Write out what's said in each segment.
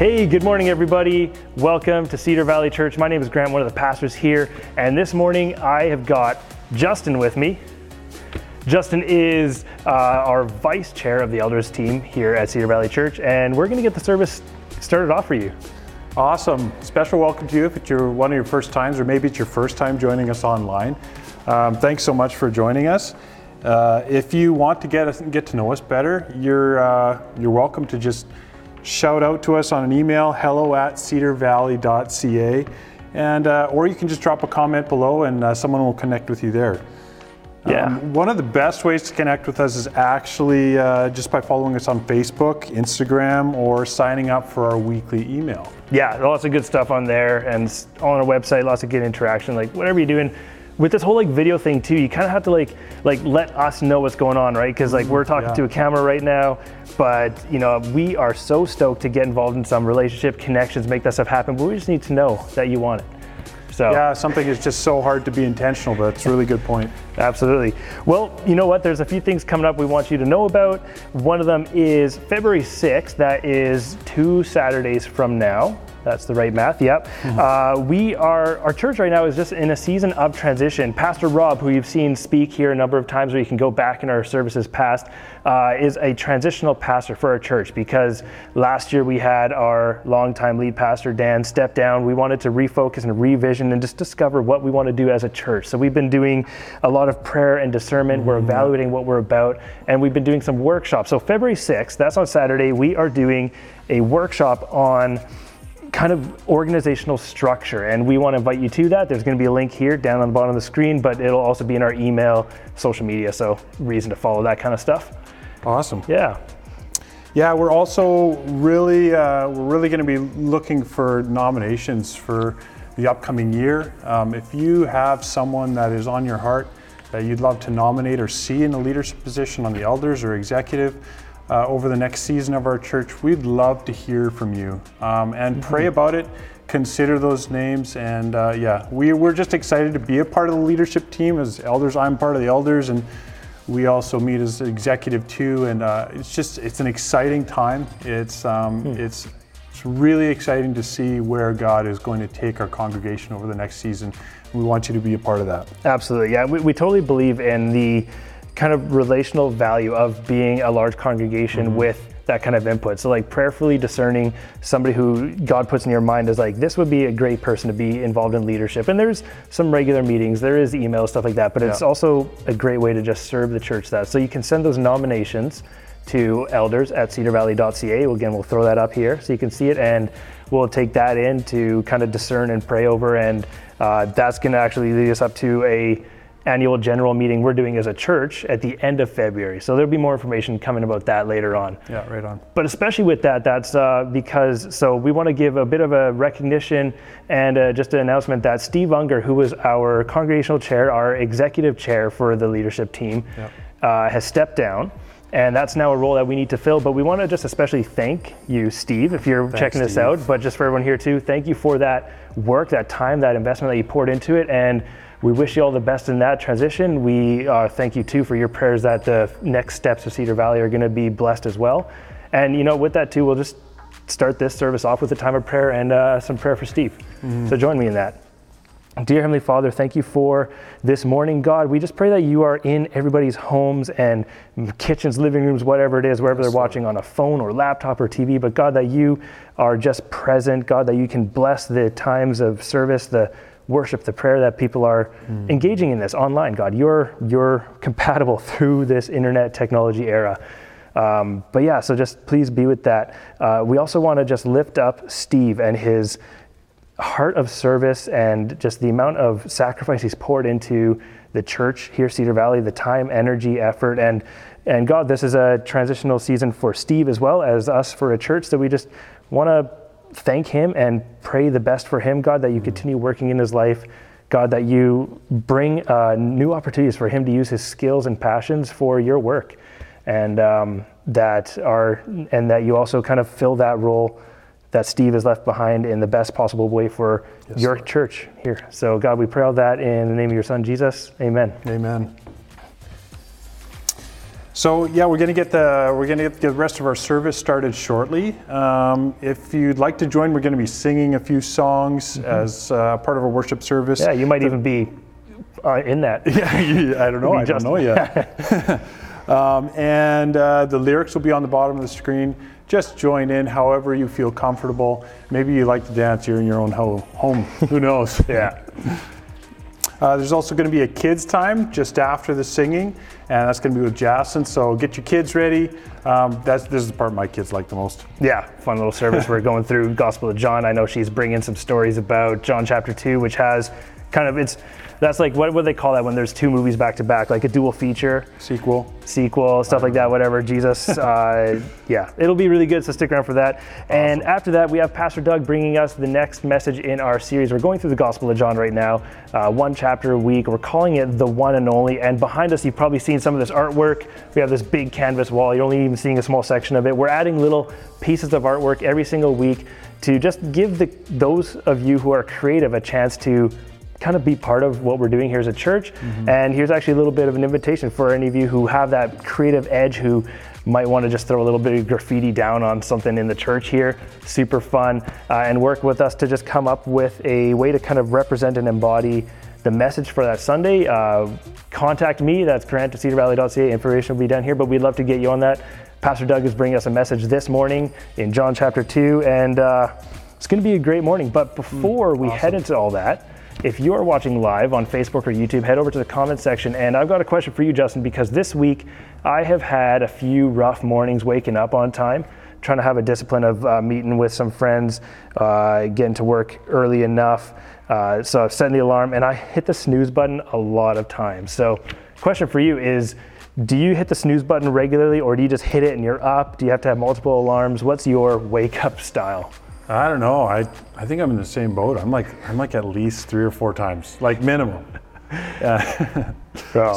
Hey, good morning, everybody. Welcome to Cedar Valley Church. My name is Grant, one of the pastors here. And this morning I have got Justin with me. Justin is uh, our vice chair of the elders team here at Cedar Valley Church, and we're going to get the service started off for you. Awesome. Special welcome to you if it's your, one of your first times, or maybe it's your first time joining us online. Um, thanks so much for joining us. Uh, if you want to get us, get to know us better, you're uh, you're welcome to just shout out to us on an email, hello at cedarvalley.ca, and uh, or you can just drop a comment below, and uh, someone will connect with you there. Yeah. Um, one of the best ways to connect with us is actually uh, just by following us on Facebook, Instagram, or signing up for our weekly email. Yeah, lots of good stuff on there and on our website, lots of good interaction. Like whatever you're doing with this whole like video thing too, you kind of have to like like let us know what's going on, right? Because like we're talking yeah. to a camera right now, but you know we are so stoked to get involved in some relationship connections, make that stuff happen. But we just need to know that you want it. So Yeah, something is just so hard to be intentional, but it's a really good point. Absolutely. Well, you know what? There's a few things coming up we want you to know about. One of them is February 6th. That is two Saturdays from now. That's the right math. Yep. Uh, we are our church right now is just in a season of transition. Pastor Rob, who you've seen speak here a number of times, where you can go back in our services past, uh, is a transitional pastor for our church because last year we had our longtime lead pastor Dan step down. We wanted to refocus and revision and just discover what we want to do as a church. So we've been doing a lot of prayer and discernment. We're evaluating what we're about, and we've been doing some workshops. So February 6th, that's on Saturday, we are doing a workshop on kind of organizational structure and we want to invite you to that there's going to be a link here down on the bottom of the screen but it'll also be in our email social media so reason to follow that kind of stuff Awesome. yeah Yeah, we're also really uh, we're really going to be looking for nominations for the upcoming year. Um, if you have someone that is on your heart that you'd love to nominate or see in a leadership position on the elders or executive uh, over the next season of our church, we'd love to hear from you um, and pray about it. Consider those names, and uh, yeah, we, we're just excited to be a part of the leadership team as elders. I'm part of the elders, and we also meet as executive too, and uh, it's just it's an exciting time. It's um, it's it's really exciting to see where God is going to take our congregation over the next season. We want you to be a part of that. Absolutely. Yeah, we, we totally believe in the kind of relational value of being a large congregation with that kind of input. So, like, prayerfully discerning somebody who God puts in your mind as like, this would be a great person to be involved in leadership. And there's some regular meetings, there is email, stuff like that, but it's Yeah. also a great way to just serve the church that. So, you can send those nominations to elders at cedarvalley.ca. Again, we'll throw that up here so you can see it, and we'll take that in to kind of discern and pray over. And uh, that's going to actually lead us up to a annual general meeting we're doing as a church at the end of February. So there'll be more information coming about that later on. Yeah, right on. But especially with that, that's uh, because so we want to give a bit of a recognition and uh, just an announcement that Steve Unger, who was our congregational chair, our executive chair for the leadership team, uh, has stepped down. And that's now a role that we need to fill. But we want to just especially thank you, Steve, if you're checking this Steve. out. But just for everyone here too, thank you for that work, that time, that investment that you poured into it. And we wish you all the best in that transition. We uh, thank you too for your prayers that the next steps of Cedar Valley are going to be blessed as well. And you know, with that too, we'll just start this service off with a time of prayer and uh, some prayer for Steve. So join me in that. Dear Heavenly Father, thank you for this morning, God. We just pray that you are in everybody's homes and kitchens, living rooms, whatever it is, wherever they're watching on a phone or laptop or TV. But God, that you are just present, God, that you can bless the times of service, the worship, the prayer that people are engaging in this online. God, you're you're compatible through this internet technology era. Um, but yeah, so just please be with that. Uh, we also want to just lift up Steve and his heart of service and just the amount of sacrifice he's poured into the church here, Cedar Valley, the time, energy, effort, and and God, this is a transitional season for Steve as well as us for a church. that we just want to thank him and pray the best for him, God, that you continue working in his life. God, that you bring uh, new opportunities for him to use his skills and passions for your work, and um, that are and that you also kind of fill that role that Steve has left behind in the best possible way for your church here. So, God, we pray all that in the name of your Son, Jesus. Amen. Amen. So yeah, we're going to get the we're going to get the rest of our service started shortly. Um, if you'd like to join, we're going to be singing a few songs as uh, part of our worship service. Yeah, you might even be uh, in that. Yeah, I don't know. I don't know yet. um, and uh, the lyrics will be on the bottom of the screen. Just join in however you feel comfortable. Maybe you like to dance You're in your own ho- home. Who knows? Yeah. Uh, there's also going to be a kids' time just after the singing, and that's going to be with Jason. So get your kids ready. Um, that's this is the part my kids like the most. Yeah, fun little service. We're going through Gospel of John. I know she's bringing some stories about John chapter 2, which has kind of, it's, that's like, what would they call that when there's two movies back to back? Like a dual feature, Sequel. sequel, stuff like that, whatever. Jesus, uh, yeah, it'll be really good, so stick around for that. And after that, we have Pastor Doug bringing us the next message in our series. We're going through the Gospel of John right now, uh, one chapter a week. We're calling it The One and Only. And behind us, you've probably seen some of this artwork. We have this big canvas wall. You're only even seeing a small section of it. We're adding little pieces of artwork every single week to just give the, those of you who are creative a chance to kind of be part of what we're doing here as a church. And here's actually a little bit of an invitation for any of you who have that creative edge who might want to just throw a little bit of graffiti down on something in the church here. Super fun. Uh, and work with us to just come up with a way to kind of represent and embody the message for that Sunday. Uh, contact me. That's grant at cedarvalley.ca. Information will be down here, but we'd love to get you on that. Pastor Doug is bringing us a message this morning in John chapter 2. And uh, it's going to be a great morning. But before we head into all that, if you are watching live on Facebook or YouTube, head over to the comment section. And I've got a question for you, Justin, because this week I have had a few rough mornings waking up on time, trying to have a discipline of uh, meeting with some friends, uh, getting to work early enough. Uh, so I've set the alarm and I hit the snooze button a lot of times. So, question for you is do you hit the snooze button regularly or do you just hit it and you're up? Do you have to have multiple alarms? What's your wake up style? I don't know. I I think I'm in the same boat. I'm like I'm like at least three or four times, like minimum. Oh.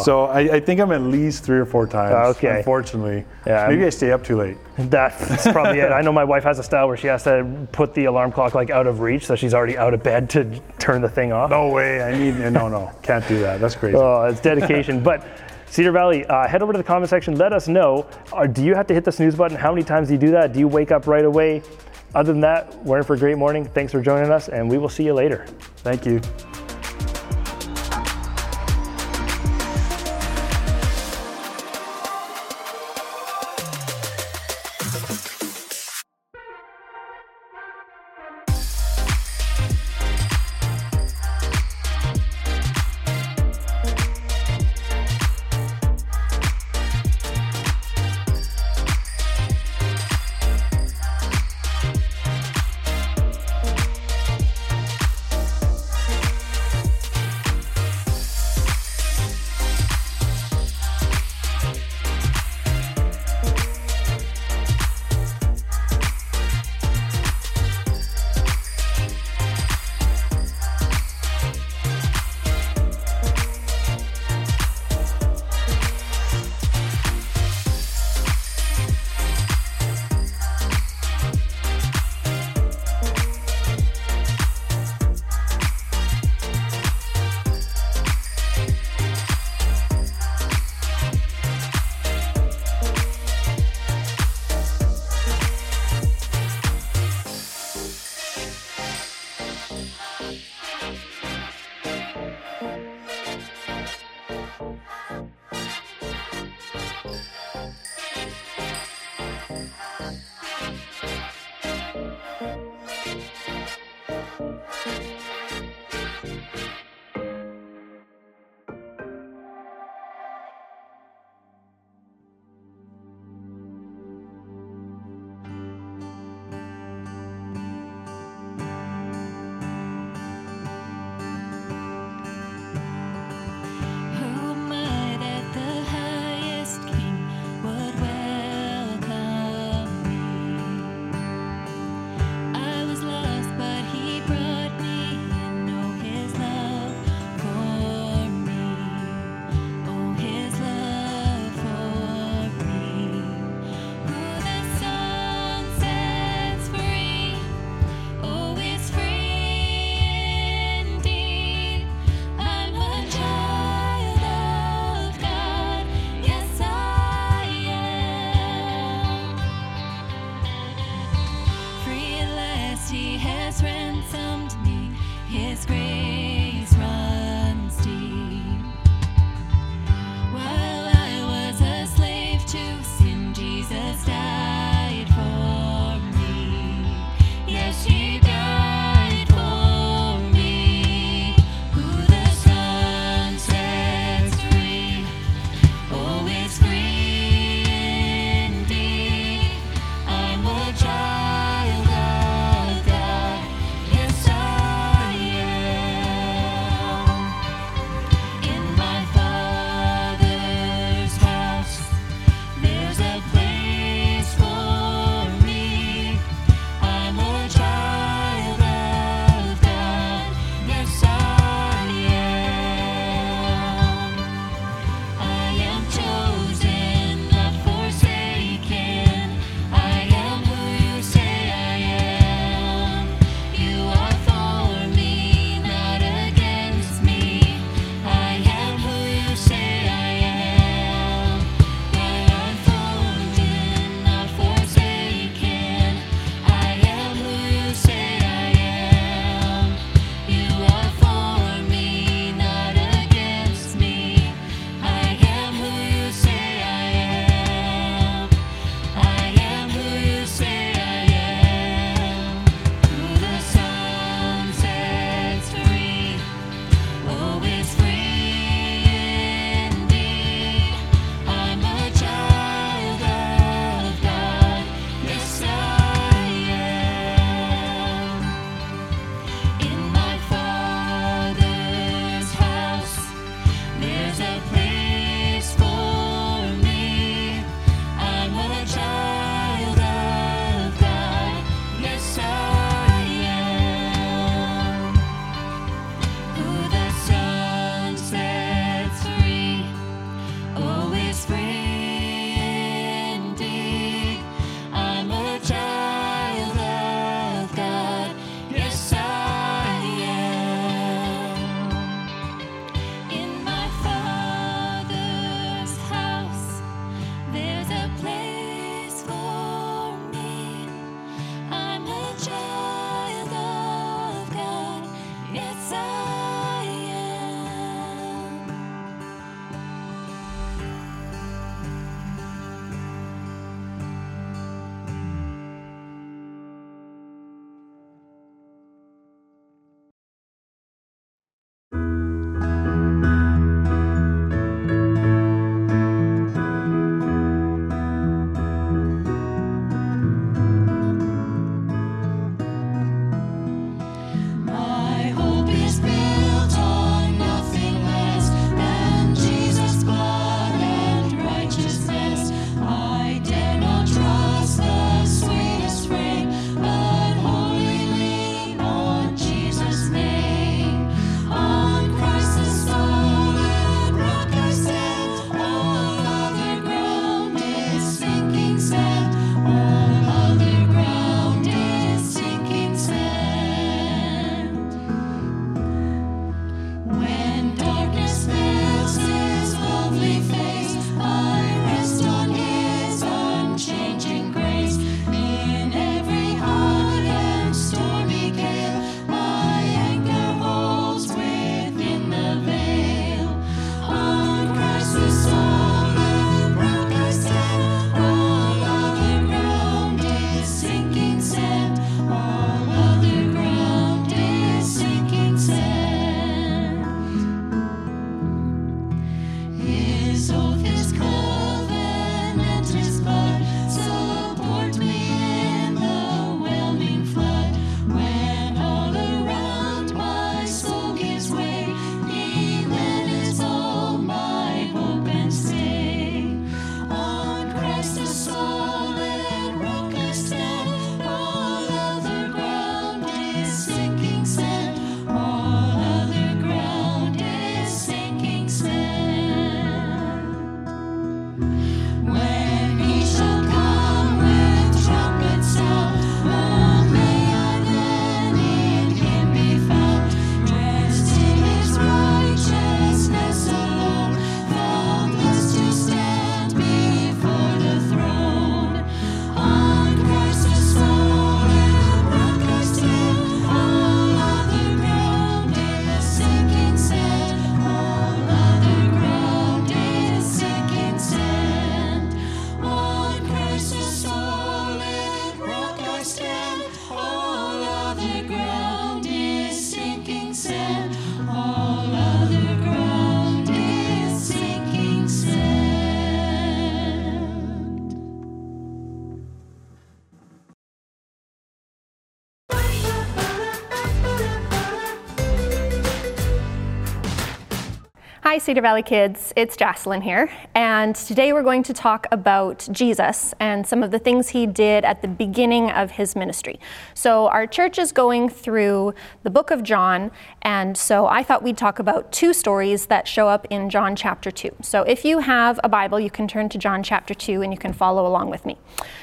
So I, I think I'm at least three or four times. Okay. Unfortunately. Yeah, Maybe I'm- I stay up too late. That's probably it. I know my wife has a style where she has to put the alarm clock like out of reach, so she's already out of bed to turn the thing off. No way. I need no no. Can't do that. That's crazy. Oh, it's dedication. but Cedar Valley, uh, head over to the comment section. Let us know. Uh, do you have to hit the snooze button? How many times do you do that? Do you wake up right away? Other than that, we're in for a great morning. Thanks for joining us, and we will see you later. Thank you. Cedar Valley kids. It's Jocelyn here, and today we're going to talk about Jesus and some of the things he did at the beginning of his ministry. So, our church is going through the book of John, and so I thought we'd talk about two stories that show up in John chapter 2. So, if you have a Bible, you can turn to John chapter 2 and you can follow along with me.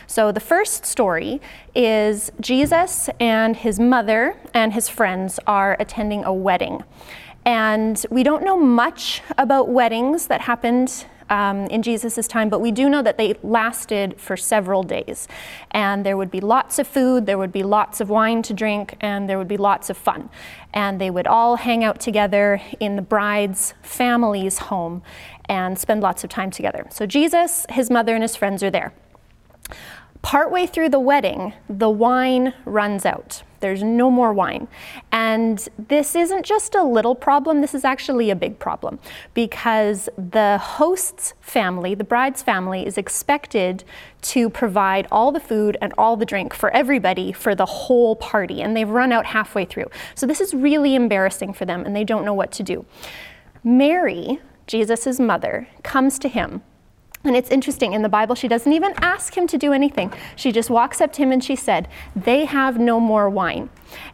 So, the first story is Jesus and his mother and his friends are attending a wedding. And we don't know much about weddings that happened um, in Jesus' time, but we do know that they lasted for several days. And there would be lots of food, there would be lots of wine to drink, and there would be lots of fun. And they would all hang out together in the bride's family's home and spend lots of time together. So Jesus, his mother, and his friends are there. Partway through the wedding, the wine runs out. There's no more wine. And this isn't just a little problem, this is actually a big problem because the host's family, the bride's family, is expected to provide all the food and all the drink for everybody for the whole party. And they've run out halfway through. So this is really embarrassing for them and they don't know what to do. Mary, Jesus' mother, comes to him and it's interesting, in the Bible, she doesn't even ask him to do anything. She just walks up to him and she said, They have no more wine.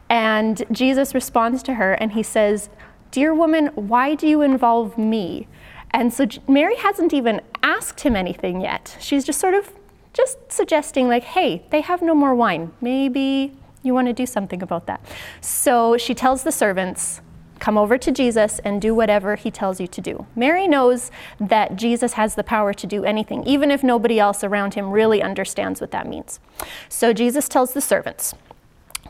And Jesus responds to her and he says, Dear woman, why do you involve me? And so Mary hasn't even asked him anything yet. She's just sort of just suggesting, like, hey, they have no more wine. Maybe you want to do something about that. So she tells the servants, Come over to Jesus and do whatever he tells you to do. Mary knows that Jesus has the power to do anything, even if nobody else around him really understands what that means. So Jesus tells the servants,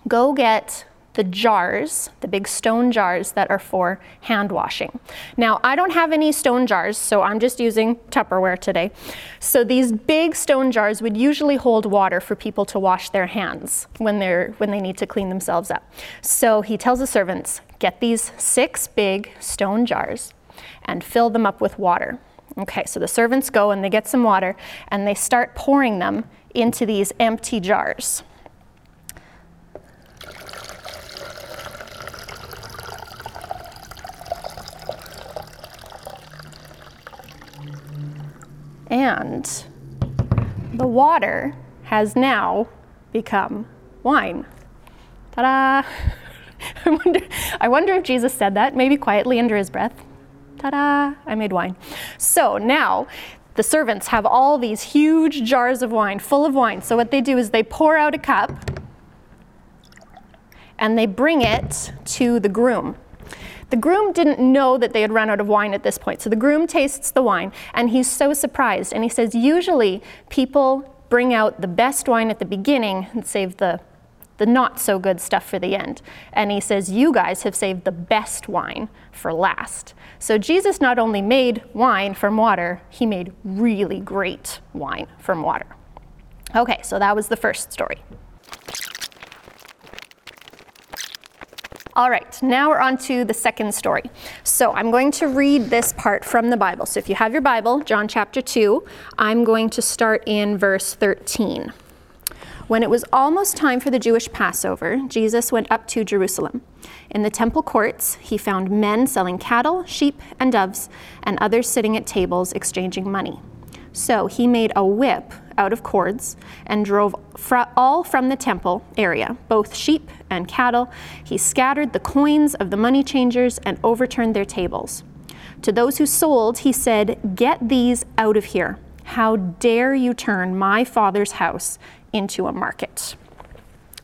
Go get the jars, the big stone jars that are for hand washing. Now, I don't have any stone jars, so I'm just using Tupperware today. So these big stone jars would usually hold water for people to wash their hands when they're when they need to clean themselves up. So he tells the servants, get these six big stone jars and fill them up with water. Okay, so the servants go and they get some water and they start pouring them into these empty jars. And the water has now become wine. Ta da! I wonder, I wonder if Jesus said that, maybe quietly under his breath. Ta da! I made wine. So now the servants have all these huge jars of wine, full of wine. So what they do is they pour out a cup and they bring it to the groom. The groom didn't know that they had run out of wine at this point. So the groom tastes the wine and he's so surprised. And he says, Usually people bring out the best wine at the beginning and save the, the not so good stuff for the end. And he says, You guys have saved the best wine for last. So Jesus not only made wine from water, he made really great wine from water. Okay, so that was the first story. All right, now we're on to the second story. So I'm going to read this part from the Bible. So if you have your Bible, John chapter 2, I'm going to start in verse 13. When it was almost time for the Jewish Passover, Jesus went up to Jerusalem. In the temple courts, he found men selling cattle, sheep, and doves, and others sitting at tables exchanging money. So he made a whip out of cords and drove fr- all from the temple area, both sheep and cattle. He scattered the coins of the money changers and overturned their tables. To those who sold, he said, Get these out of here. How dare you turn my father's house into a market?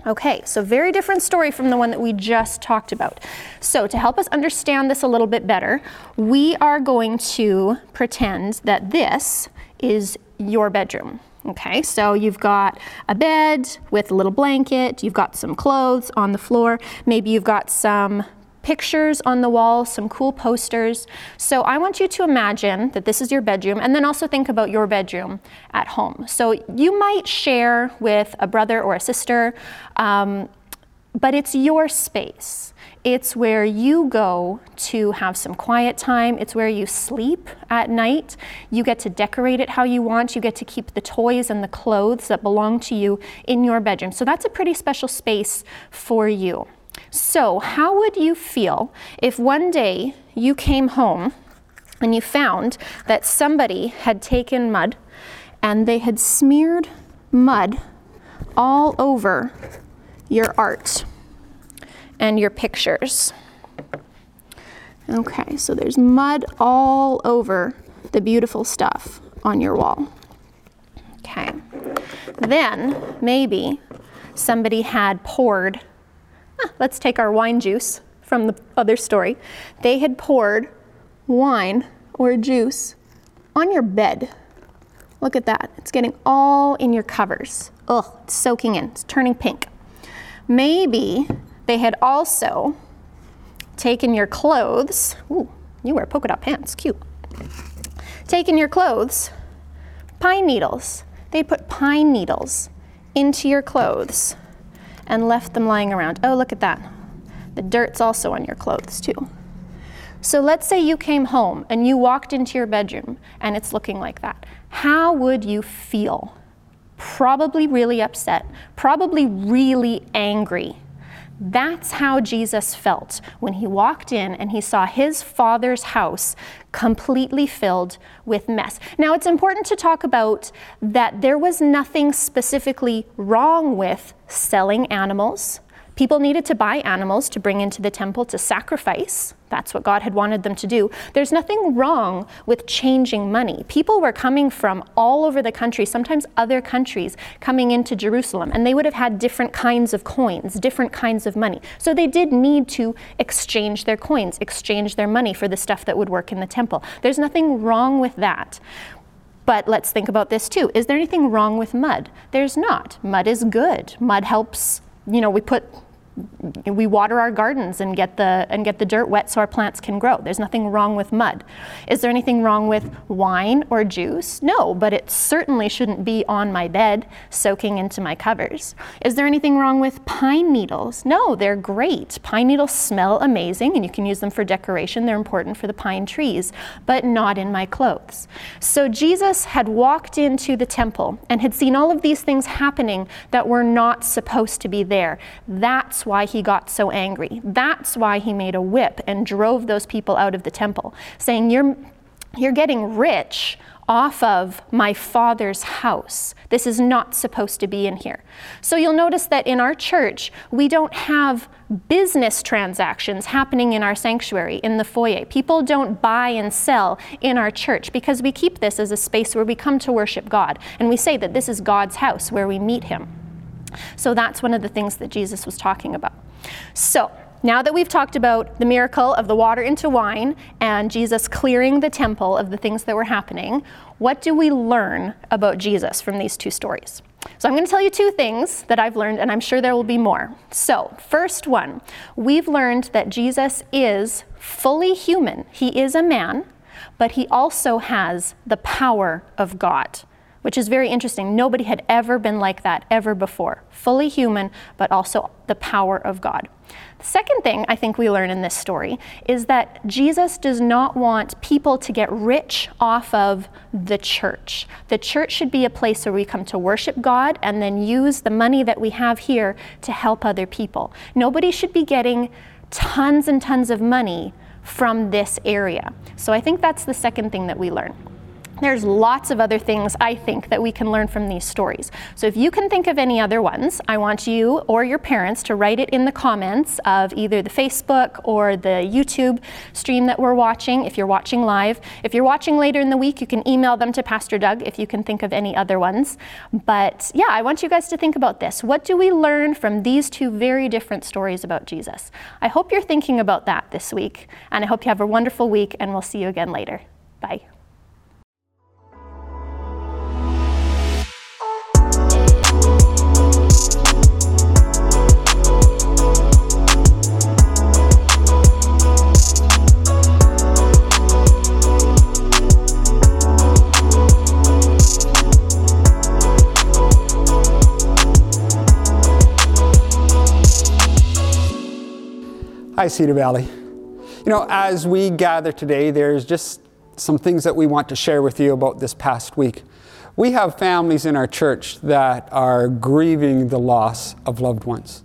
Okay, so very different story from the one that we just talked about. So, to help us understand this a little bit better, we are going to pretend that this is your bedroom. Okay, so you've got a bed with a little blanket, you've got some clothes on the floor, maybe you've got some pictures on the wall, some cool posters. So I want you to imagine that this is your bedroom and then also think about your bedroom at home. So you might share with a brother or a sister, um, but it's your space. It's where you go to have some quiet time. It's where you sleep at night. You get to decorate it how you want. You get to keep the toys and the clothes that belong to you in your bedroom. So that's a pretty special space for you. So, how would you feel if one day you came home and you found that somebody had taken mud and they had smeared mud all over your art and your pictures. Okay, so there's mud all over the beautiful stuff on your wall. Okay, then maybe somebody had poured, let's take our wine juice from the other story. They had poured wine or juice on your bed. Look at that. It's getting all in your covers. Ugh, it's soaking in, it's turning pink. Maybe they had also taken your clothes. Ooh, you wear polka dot pants, cute. Taken your clothes, pine needles. They put pine needles into your clothes and left them lying around. Oh, look at that. The dirt's also on your clothes, too. So let's say you came home and you walked into your bedroom and it's looking like that. How would you feel? Probably really upset, probably really angry. That's how Jesus felt when he walked in and he saw his father's house completely filled with mess. Now, it's important to talk about that there was nothing specifically wrong with selling animals People needed to buy animals to bring into the temple to sacrifice. That's what God had wanted them to do. There's nothing wrong with changing money. People were coming from all over the country, sometimes other countries, coming into Jerusalem, and they would have had different kinds of coins, different kinds of money. So they did need to exchange their coins, exchange their money for the stuff that would work in the temple. There's nothing wrong with that. But let's think about this too. Is there anything wrong with mud? There's not. Mud is good. Mud helps you know, we put we water our gardens and get the and get the dirt wet so our plants can grow. There's nothing wrong with mud. Is there anything wrong with wine or juice? No, but it certainly shouldn't be on my bed soaking into my covers. Is there anything wrong with pine needles? No, they're great. Pine needles smell amazing and you can use them for decoration. They're important for the pine trees, but not in my clothes. So Jesus had walked into the temple and had seen all of these things happening that were not supposed to be there. That's why he got so angry. That's why he made a whip and drove those people out of the temple, saying, You're, you're getting rich off of my father's house. This is not supposed to be in here. So you'll notice that in our church, we don't have business transactions happening in our sanctuary, in the foyer. People don't buy and sell in our church because we keep this as a space where we come to worship God. And we say that this is God's house where we meet Him. So that's one of the things that Jesus was talking about. So, now that we've talked about the miracle of the water into wine and Jesus clearing the temple of the things that were happening, what do we learn about Jesus from these two stories? So, I'm going to tell you two things that I've learned, and I'm sure there will be more. So, first one, we've learned that Jesus is fully human. He is a man, but he also has the power of God which is very interesting. Nobody had ever been like that ever before. Fully human, but also the power of God. The second thing I think we learn in this story is that Jesus does not want people to get rich off of the church. The church should be a place where we come to worship God and then use the money that we have here to help other people. Nobody should be getting tons and tons of money from this area. So I think that's the second thing that we learn. There's lots of other things I think that we can learn from these stories. So if you can think of any other ones, I want you or your parents to write it in the comments of either the Facebook or the YouTube stream that we're watching if you're watching live. If you're watching later in the week, you can email them to Pastor Doug if you can think of any other ones. But yeah, I want you guys to think about this. What do we learn from these two very different stories about Jesus? I hope you're thinking about that this week, and I hope you have a wonderful week, and we'll see you again later. Bye. Hi, Cedar Valley. You know, as we gather today, there's just some things that we want to share with you about this past week. We have families in our church that are grieving the loss of loved ones.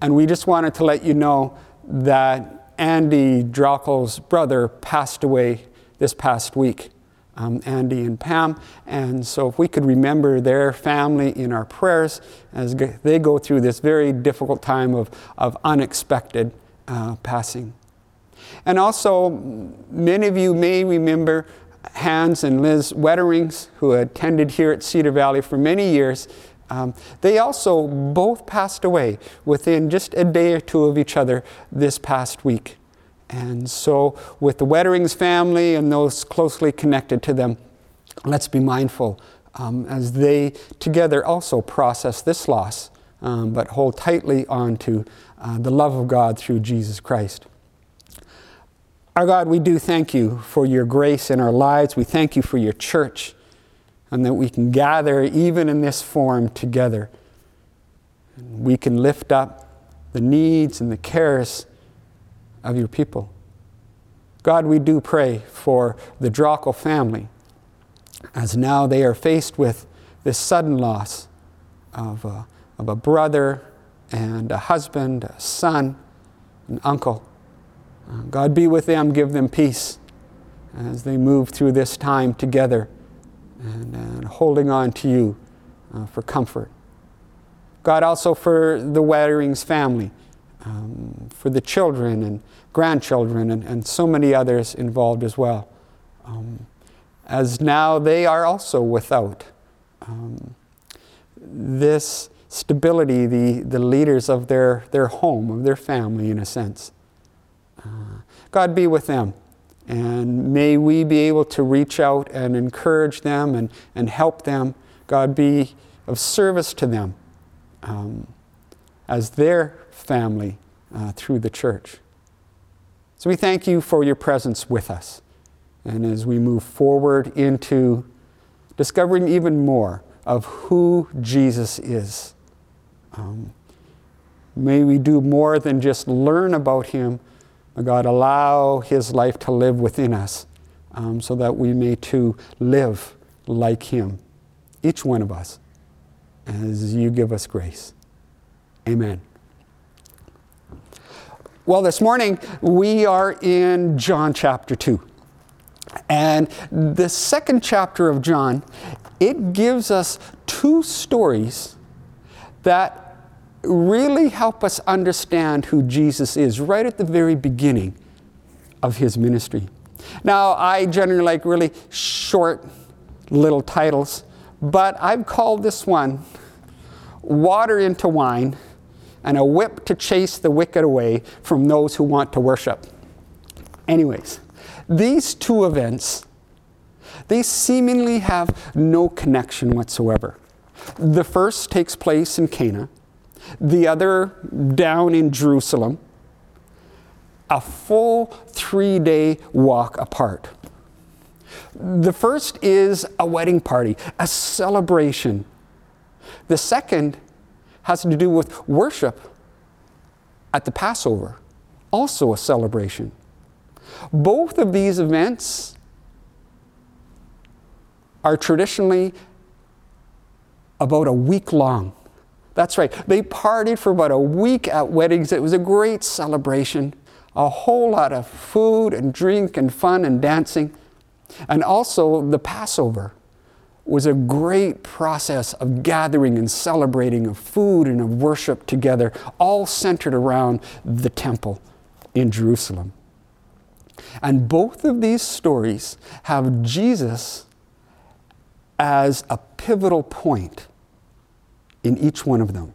And we just wanted to let you know that Andy Drockel's brother passed away this past week, um, Andy and Pam. And so, if we could remember their family in our prayers as they go through this very difficult time of, of unexpected uh, passing. And also, many of you may remember Hans and Liz Wetterings, who attended here at Cedar Valley for many years. Um, they also both passed away within just a day or two of each other this past week. And so, with the Wetterings family and those closely connected to them, let's be mindful um, as they together also process this loss, um, but hold tightly on to uh, the love of God through Jesus Christ. Our God, we do thank you for your grace in our lives. We thank you for your church and that we can gather even in this form together. We can lift up the needs and the cares of your people. God, we do pray for the Drockel family as now they are faced with this sudden loss of a, of a brother and a husband, a son, an uncle. Uh, God, be with them, give them peace as they move through this time together and, and holding on to you uh, for comfort. God, also for the Wetterings family um, for the children and grandchildren and, and so many others involved as well. Um, as now they are also without um, this stability, the, the leaders of their, their home, of their family, in a sense. Uh, God be with them. And may we be able to reach out and encourage them and, and help them. God be of service to them um, as their family uh, through the church. So we thank you for your presence with us. And as we move forward into discovering even more of who Jesus is, um, may we do more than just learn about him, but God, allow his life to live within us um, so that we may too live like him, each one of us, as you give us grace. Amen. Well, this morning we are in John chapter 2. And the second chapter of John, it gives us two stories that really help us understand who Jesus is right at the very beginning of his ministry. Now, I generally like really short little titles, but I've called this one Water into Wine and a whip to chase the wicked away from those who want to worship. Anyways, these two events, they seemingly have no connection whatsoever. The first takes place in Cana, the other down in Jerusalem, a full three day walk apart. The first is a wedding party, a celebration. The second has to do with worship at the Passover, also a celebration. Both of these events are traditionally about a week long. That's right, they partied for about a week at weddings. It was a great celebration, a whole lot of food and drink and fun and dancing, and also the Passover was a great process of gathering and celebrating of food and of worship together, all centered around the temple in Jerusalem. And both of these stories have Jesus as a pivotal point in each one of them.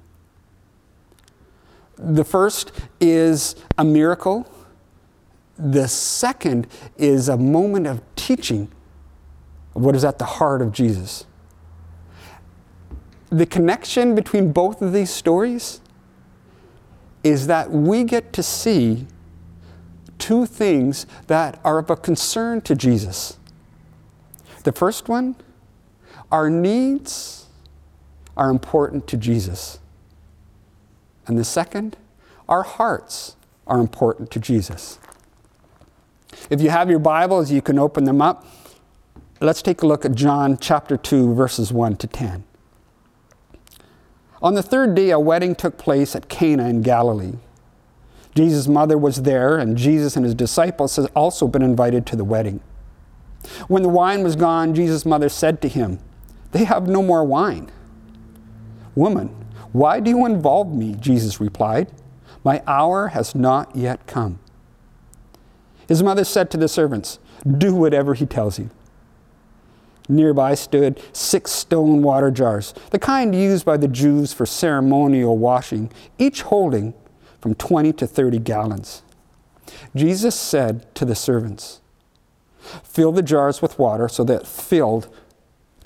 The first is a miracle. The second is a moment of teaching what is at the heart of Jesus. The connection between both of these stories is that we get to see two things that are of a concern to Jesus. The first one, our needs are important to Jesus. And the second, our hearts are important to Jesus. If you have your Bibles, you can open them up let's take a look at John chapter 2, verses 1 to 10. On the third day, a wedding took place at Cana in Galilee. Jesus' mother was there, and Jesus and his disciples had also been invited to the wedding. When the wine was gone, Jesus' mother said to him, They have no more wine. Woman, why do you involve me? Jesus replied, My hour has not yet come. His mother said to the servants, Do whatever he tells you. Nearby stood six stone water jars, the kind used by the Jews for ceremonial washing, each holding from 20 to 30 gallons. Jesus said to the servants, Fill the jars with water so that filled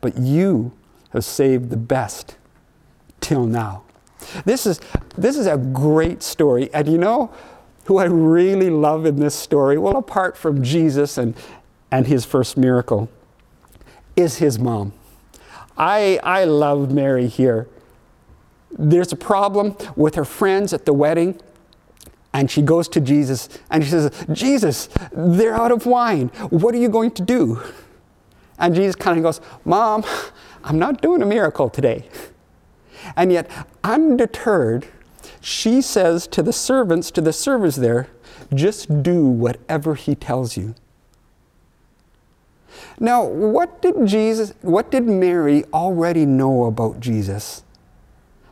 But you have saved the best till now. This is, this is a great story. And you know who I really love in this story? Well, apart from Jesus and, and his first miracle, is his mom. I, I love Mary here. There's a problem with her friends at the wedding, and she goes to Jesus and she says, Jesus, they're out of wine. What are you going to do? And Jesus kind of goes, Mom, I'm not doing a miracle today. And yet, undeterred, she says to the servants, to the servers there, just do whatever he tells you. Now, what did Jesus, what did Mary already know about Jesus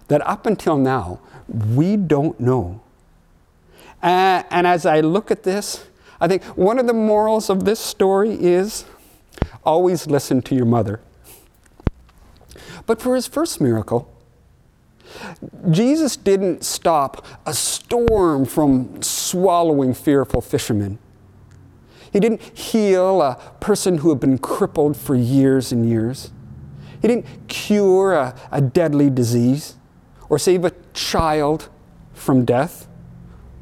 that up until now we don't know? And, and as I look at this, I think one of the morals of this story is always listen to your mother. But for his first miracle, Jesus didn't stop a storm from swallowing fearful fishermen. He didn't heal a person who had been crippled for years and years. He didn't cure a, a deadly disease or save a child from death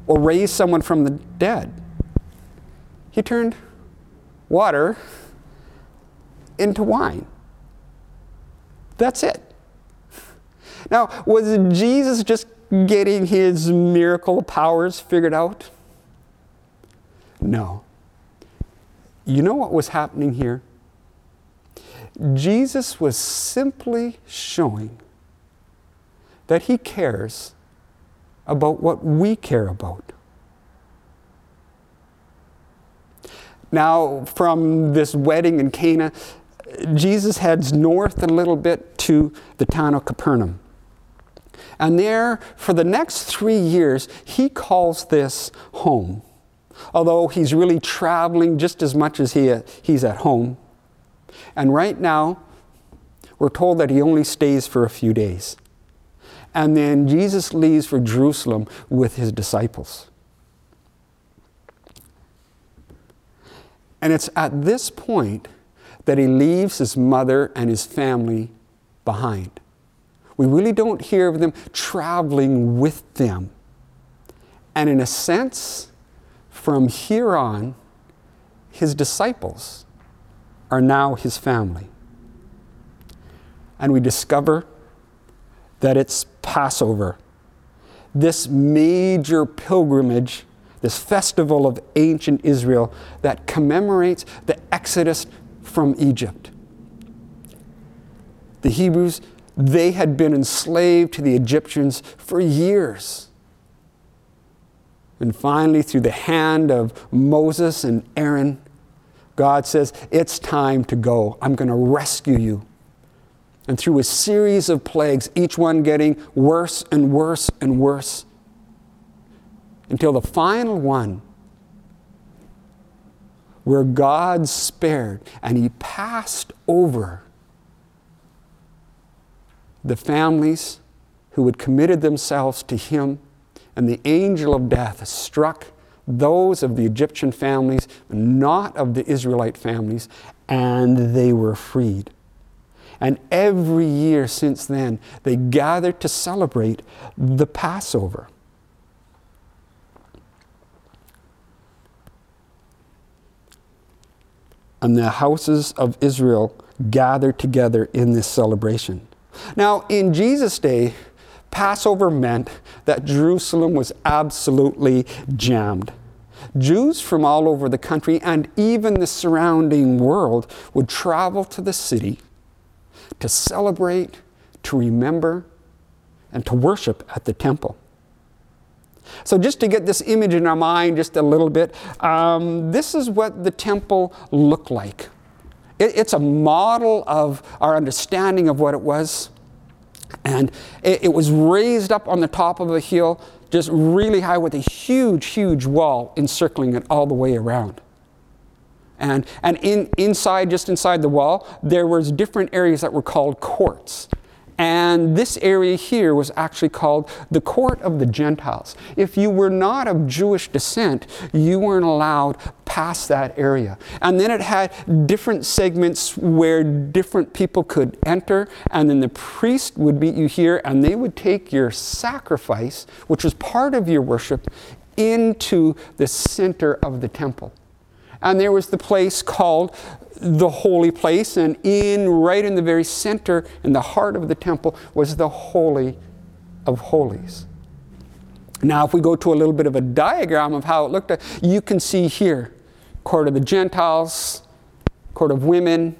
or raise someone from the dead. He turned water into wine. That's it. Now, was Jesus just getting his miracle powers figured out? No. You know what was happening here? Jesus was simply showing that he cares about what we care about. Now, from this wedding in Cana, Jesus heads north a little bit to the town of Capernaum. And there, for the next three years, he calls this home. Although he's really traveling just as much as he, he's at home. And right now, we're told that he only stays for a few days. And then Jesus leaves for Jerusalem with his disciples. And it's at this point that he leaves his mother and his family behind. We really don't hear of them traveling with them. And in a sense, from here on, his disciples are now his family. And we discover that it's Passover, this major pilgrimage, this festival of ancient Israel that commemorates the Exodus from Egypt. The Hebrews, they had been enslaved to the Egyptians for years. And finally, through the hand of Moses and Aaron, God says, It's time to go. I'm going to rescue you and through a series of plagues, each one getting worse and worse and worse, until the final one, where God spared and He passed over the families who had committed themselves to Him, and the angel of death struck those of the Egyptian families, not of the Israelite families, and they were freed. And every year since then, they gathered to celebrate the Passover. And the houses of Israel gathered together in this celebration. Now, in Jesus' day, Passover meant that Jerusalem was absolutely jammed. Jews from all over the country and even the surrounding world would travel to the city to celebrate, to remember, and to worship at the temple. So, just to get this image in our mind just a little bit, um, this is what the temple looked like. It, it's a model of our understanding of what it was. And it, it was raised up on the top of a hill, just really high, with a huge, huge wall encircling it all the way around. And, and in, inside, just inside the wall, there was different areas that were called courts. And this area here was actually called the court of the Gentiles. If you were not of Jewish descent, you weren't allowed past that area. And then it had different segments where different people could enter, and then the priest would meet you here, and they would take your sacrifice, which was part of your worship, into the center of the temple. And there was the place called the holy place, and in right in the very center, in the heart of the temple, was the Holy of Holies. Now, if we go to a little bit of a diagram of how it looked, you can see here court of the Gentiles, court of women,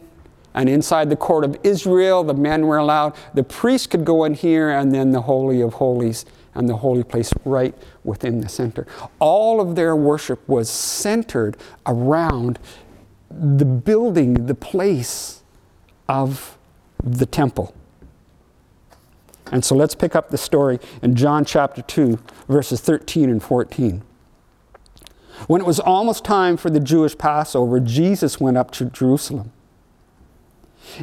and inside the court of Israel, the men were allowed. The priests could go in here, and then the Holy of Holies and the holy place right within the center. All of their worship was centered around the building, the place of the temple. And so let's pick up the story in John chapter 2, verses 13 and 14. When it was almost time for the Jewish Passover, Jesus went up to Jerusalem.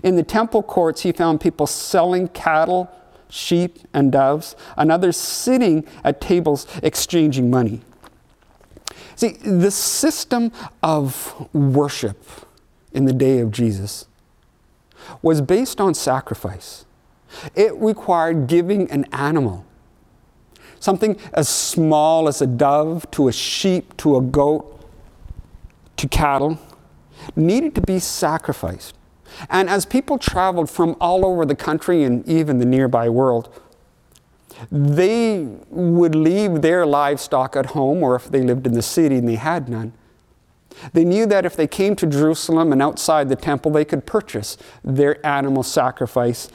In the temple courts, he found people selling cattle, sheep, and doves, and others sitting at tables exchanging money. See, the system of worship in the day of Jesus was based on sacrifice. It required giving an animal, something as small as a dove to a sheep to a goat to cattle, needed to be sacrificed. And as people traveled from all over the country and even the nearby world, they would leave their livestock at home, or if they lived in the city and they had none. They knew that if they came to Jerusalem and outside the temple, they could purchase their animal sacrifice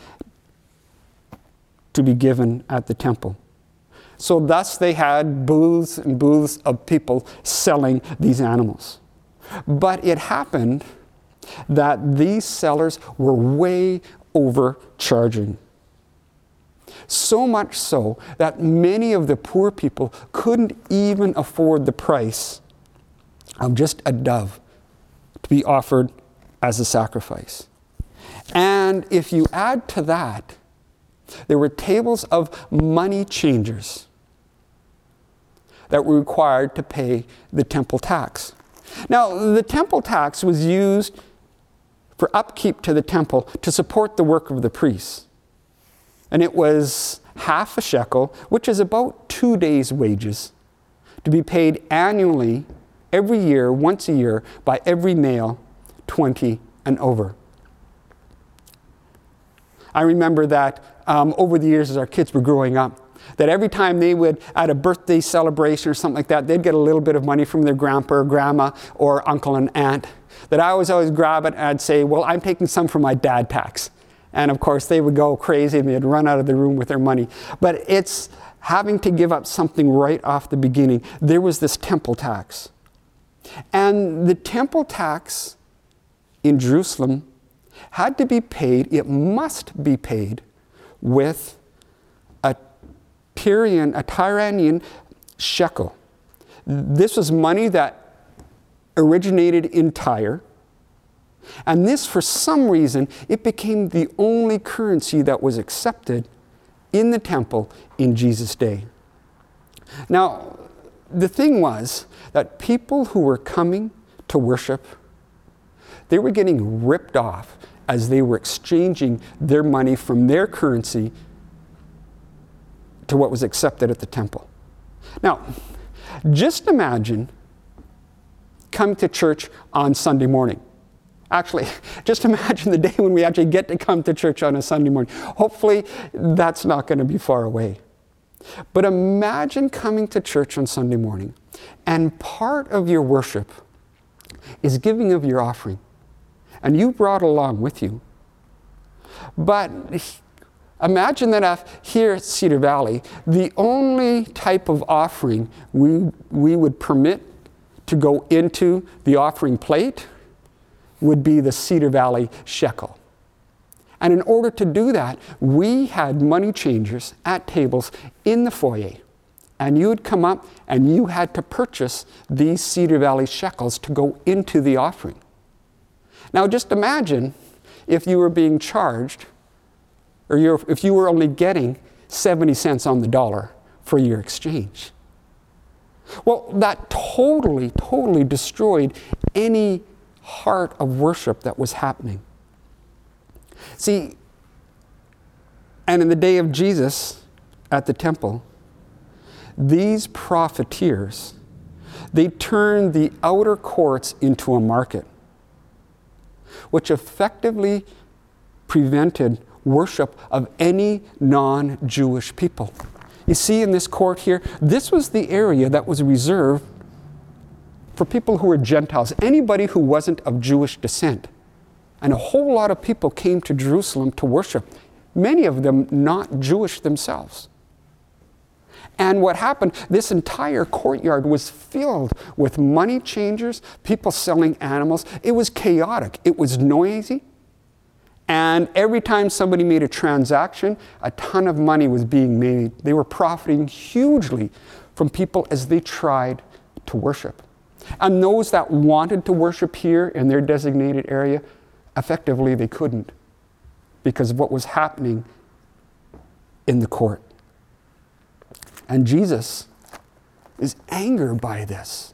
to be given at the temple. So, thus, they had booths and booths of people selling these animals. But it happened that these sellers were way overcharging. So much so that many of the poor people couldn't even afford the price of just a dove to be offered as a sacrifice. And if you add to that, there were tables of money changers that were required to pay the temple tax. Now, the temple tax was used for upkeep to the temple to support the work of the priests and it was half a shekel, which is about two days' wages, to be paid annually every year, once a year, by every male 20 and over. I remember that um, over the years as our kids were growing up, that every time they would, at a birthday celebration or something like that, they'd get a little bit of money from their grandpa or grandma or uncle and aunt. That I always always grab it and I'd say, Well, I'm taking some from my dad tax. And of course, they would go crazy and they'd run out of the room with their money. But it's having to give up something right off the beginning. There was this temple tax. And the temple tax in Jerusalem had to be paid, it must be paid with a Tyrian, a Tyranian shekel. This was money that originated in Tyre and this, for some reason, it became the only currency that was accepted in the temple in Jesus' day. Now, the thing was that people who were coming to worship, they were getting ripped off as they were exchanging their money from their currency to what was accepted at the temple. Now, just imagine coming to church on Sunday morning Actually, just imagine the day when we actually get to come to church on a Sunday morning. Hopefully, that's not going to be far away. But imagine coming to church on Sunday morning, and part of your worship is giving of your offering. And you brought along with you. But imagine that here at Cedar Valley, the only type of offering we, we would permit to go into the offering plate would be the Cedar Valley shekel. And in order to do that, we had money changers at tables in the foyer. And you would come up and you had to purchase these Cedar Valley shekels to go into the offering. Now, just imagine if you were being charged, or if you were only getting 70 cents on the dollar for your exchange. Well, that totally, totally destroyed any heart of worship that was happening. See, and in the day of Jesus at the temple, these profiteers, they turned the outer courts into a market, which effectively prevented worship of any non Jewish people. You see, in this court here, this was the area that was reserved for people who were Gentiles, anybody who wasn't of Jewish descent. And a whole lot of people came to Jerusalem to worship, many of them not Jewish themselves. And what happened, this entire courtyard was filled with money changers, people selling animals. It was chaotic, it was noisy. And every time somebody made a transaction, a ton of money was being made. They were profiting hugely from people as they tried to worship. And those that wanted to worship here in their designated area, effectively they couldn't because of what was happening in the court. And Jesus is angered by this.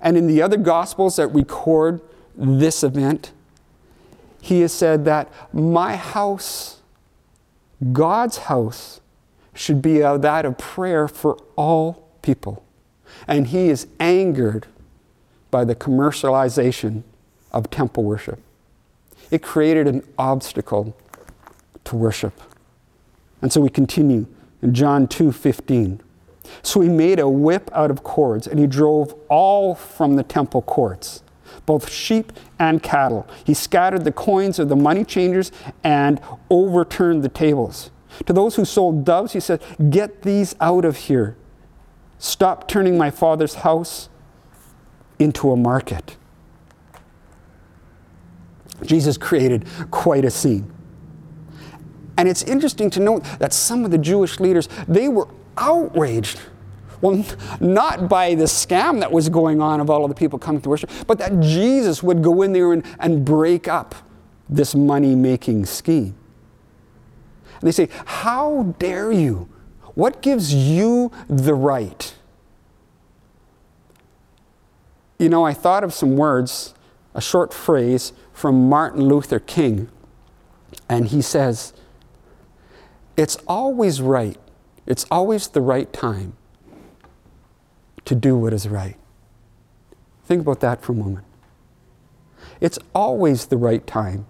And in the other Gospels that record this event, he has said that my house, God's house, should be that of prayer for all people. And he is angered by the commercialization of temple worship. It created an obstacle to worship. And so we continue in John 2:15. So he made a whip out of cords and he drove all from the temple courts, both sheep and cattle. He scattered the coins of the money changers and overturned the tables. To those who sold doves, he said, Get these out of here. Stop turning my father's house into a market. Jesus created quite a scene. And it's interesting to note that some of the Jewish leaders, they were outraged. Well, not by the scam that was going on of all of the people coming to worship, but that Jesus would go in there and, and break up this money making scheme. And they say, How dare you? What gives you the right? You know, I thought of some words, a short phrase from Martin Luther King, and he says, It's always right, it's always the right time to do what is right. Think about that for a moment. It's always the right time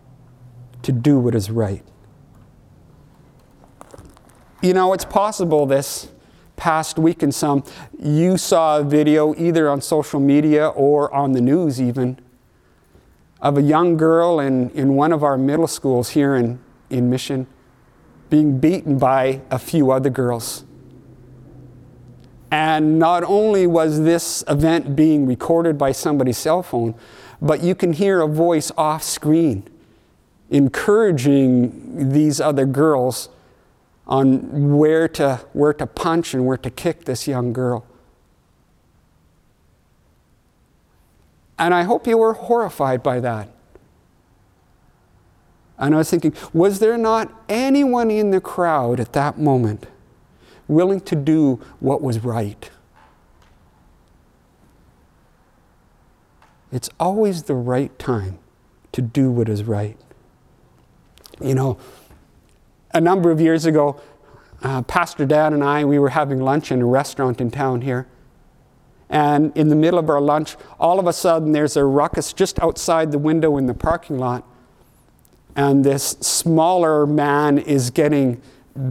to do what is right. You know, it's possible this past week and some, you saw a video either on social media or on the news even of a young girl in, in one of our middle schools here in, in Mission being beaten by a few other girls. And not only was this event being recorded by somebody's cell phone, but you can hear a voice off screen encouraging these other girls on where to, where to punch and where to kick this young girl. And I hope you were horrified by that. And I was thinking, was there not anyone in the crowd at that moment willing to do what was right? It's always the right time to do what is right. You know, a number of years ago, uh, Pastor Dan and I, we were having lunch in a restaurant in town here. And in the middle of our lunch, all of a sudden there's a ruckus just outside the window in the parking lot. And this smaller man is getting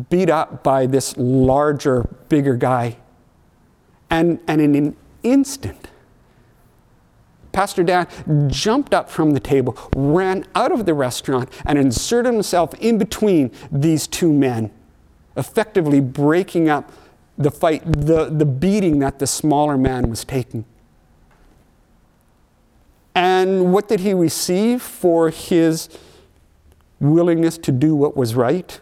beat up by this larger, bigger guy. And, and in an instant, Pastor Dan jumped up from the table, ran out of the restaurant, and inserted himself in between these two men, effectively breaking up the fight, the, the beating that the smaller man was taking. And what did he receive for his willingness to do what was right?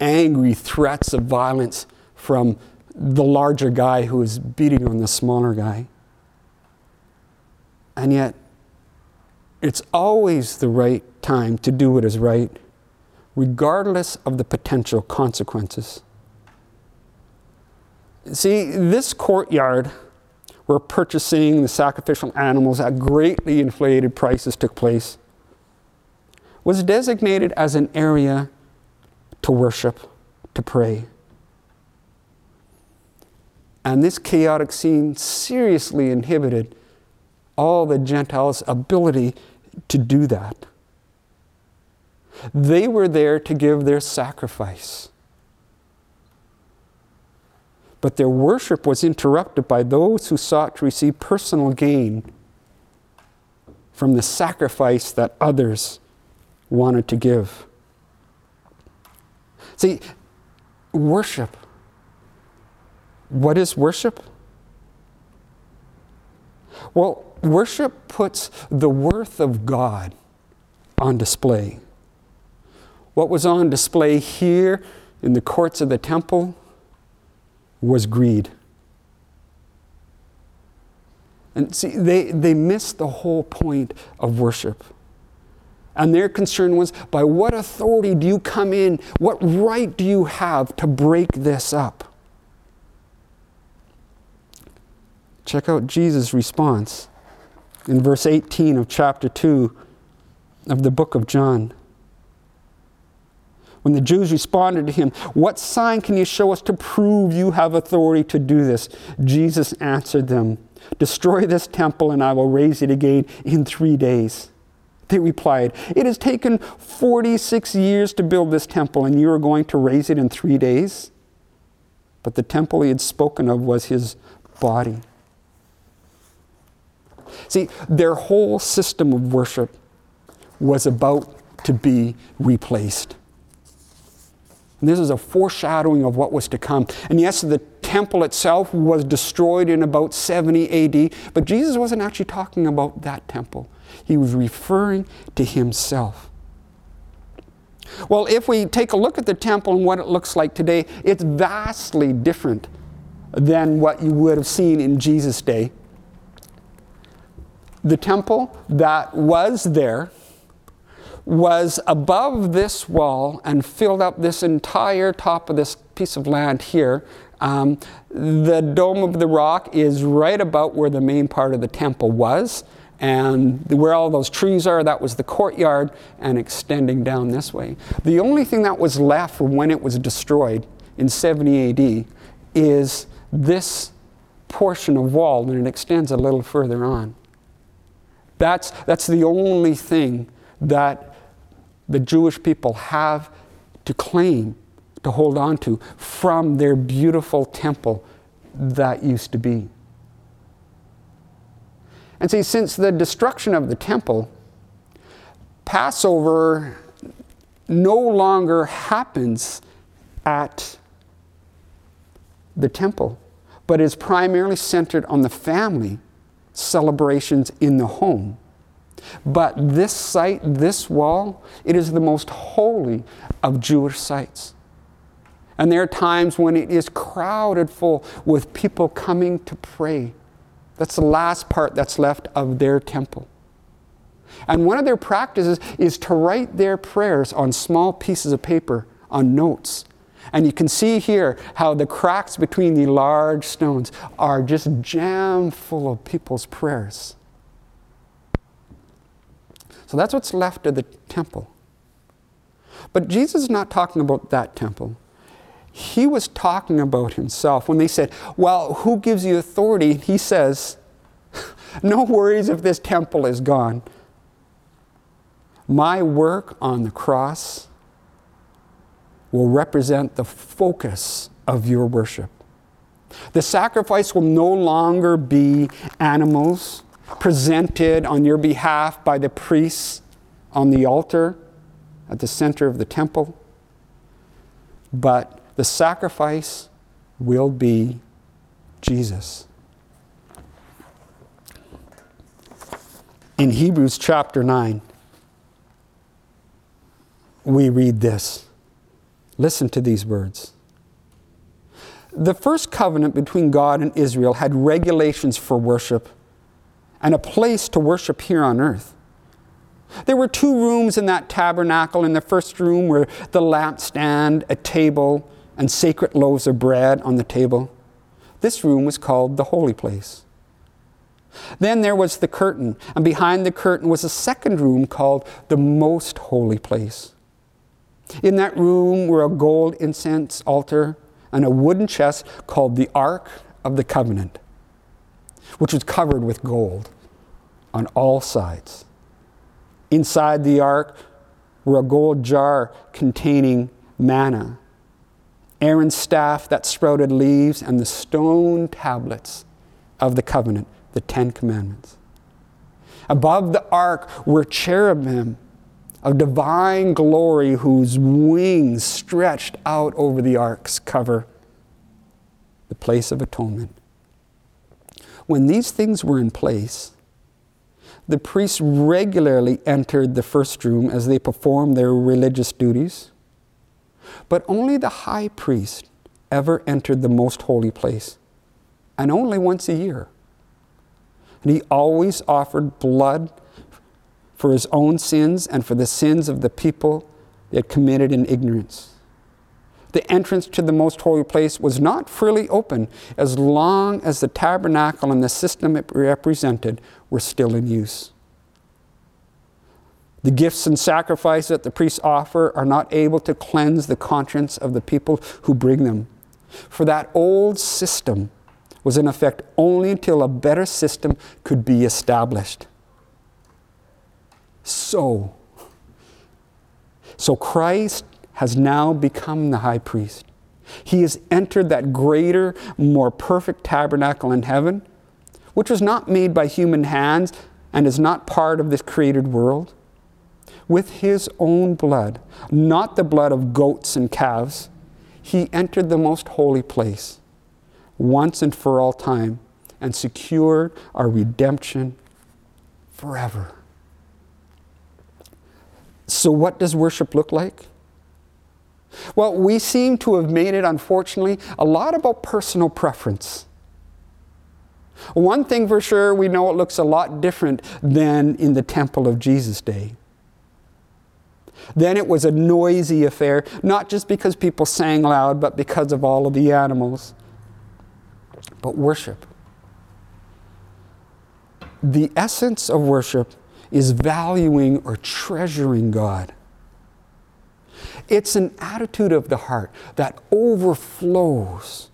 Angry threats of violence from the larger guy who was beating on the smaller guy. And yet, it's always the right time to do what is right, regardless of the potential consequences. See, this courtyard where purchasing the sacrificial animals at greatly inflated prices took place was designated as an area to worship, to pray. And this chaotic scene seriously inhibited all the Gentiles' ability to do that. They were there to give their sacrifice. But their worship was interrupted by those who sought to receive personal gain from the sacrifice that others wanted to give. See, worship. What is worship? Well, worship puts the worth of God on display. What was on display here in the courts of the temple was greed. And see, they, they missed the whole point of worship. And their concern was by what authority do you come in? What right do you have to break this up? Check out Jesus' response in verse 18 of chapter 2 of the book of John. When the Jews responded to him, What sign can you show us to prove you have authority to do this? Jesus answered them, Destroy this temple, and I will raise it again in three days. They replied, It has taken 46 years to build this temple, and you are going to raise it in three days? But the temple he had spoken of was his body. See, their whole system of worship was about to be replaced. And this is a foreshadowing of what was to come. And yes, the temple itself was destroyed in about 70 AD, but Jesus wasn't actually talking about that temple. He was referring to himself. Well, if we take a look at the temple and what it looks like today, it's vastly different than what you would have seen in Jesus' day. The temple that was there was above this wall and filled up this entire top of this piece of land here. Um, the Dome of the Rock is right about where the main part of the temple was. And where all those trees are, that was the courtyard and extending down this way. The only thing that was left when it was destroyed in 70 AD is this portion of wall, and it extends a little further on. That's, that's the only thing that the Jewish people have to claim, to hold on to from their beautiful temple that used to be. And see, since the destruction of the temple, Passover no longer happens at the temple, but is primarily centered on the family celebrations in the home. But this site, this wall, it is the most holy of Jewish sites. And there are times when it is crowded full with people coming to pray. That's the last part that's left of their temple. And one of their practices is to write their prayers on small pieces of paper, on notes. And you can see here how the cracks between the large stones are just jam full of people's prayers. So that's what's left of the temple. But Jesus is not talking about that temple. he was talking about himself. When they said, Well, who gives you authority? He says, No worries if this temple is gone. My work on the cross will represent the focus of your worship. The sacrifice will no longer be animals presented on your behalf by the priests on the altar at the center of the temple, but the sacrifice will be Jesus. In Hebrews chapter 9, we read this. Listen to these words. The first covenant between God and Israel had regulations for worship and a place to worship here on earth. There were two rooms in that tabernacle. In the first room were the lampstand, a table, and sacred loaves of bread on the table. This room was called the holy place. Then there was the curtain, and behind the curtain was a second room called the most holy place. In that room were a gold incense altar and a wooden chest called the Ark of the Covenant, which was covered with gold on all sides. Inside the ark were a gold jar containing manna Aaron's staff that sprouted leaves, and the stone tablets of the covenant, the Ten Commandments. Above the ark were cherubim of divine glory whose wings stretched out over the ark's cover, the place of atonement. When these things were in place, the priests regularly entered the first room as they performed their religious duties. But only the high priest ever entered the most holy place, and only once a year. And he always offered blood for his own sins and for the sins of the people he had committed in ignorance. The entrance to the most holy place was not freely open as long as the tabernacle and the system it represented were still in use. The gifts and sacrifices that the priests offer are not able to cleanse the conscience of the people who bring them. For that old system was in effect only until a better system could be established. So, so Christ has now become the high priest. He has entered that greater, more perfect tabernacle in heaven, which was not made by human hands and is not part of this created world with his own blood, not the blood of goats and calves, he entered the most holy place once and for all time and secured our redemption forever. So, what does worship look like? Well, we seem to have made it, unfortunately, a lot about personal preference. One thing for sure, we know it looks a lot different than in the temple of Jesus' day. Then it was a noisy affair, not just because people sang loud, but because of all of the animals. But worship. The essence of worship is valuing or treasuring God. It's an attitude of the heart that overflows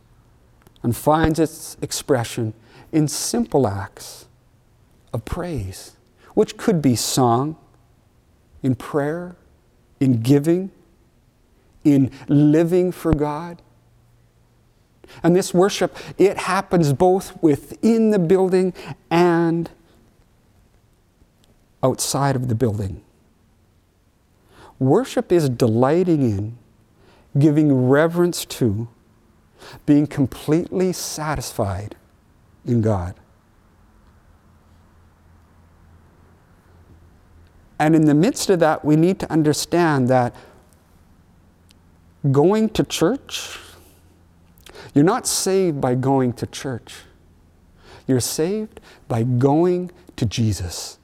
and finds its expression in simple acts of praise, which could be song, in prayer, in giving, in living for God. And this worship, it happens both within the building and outside of the building. Worship is delighting in, giving reverence to, being completely satisfied in God. And in the midst of that, we need to understand that going to church, you're not saved by going to church. You're saved by going to Jesus.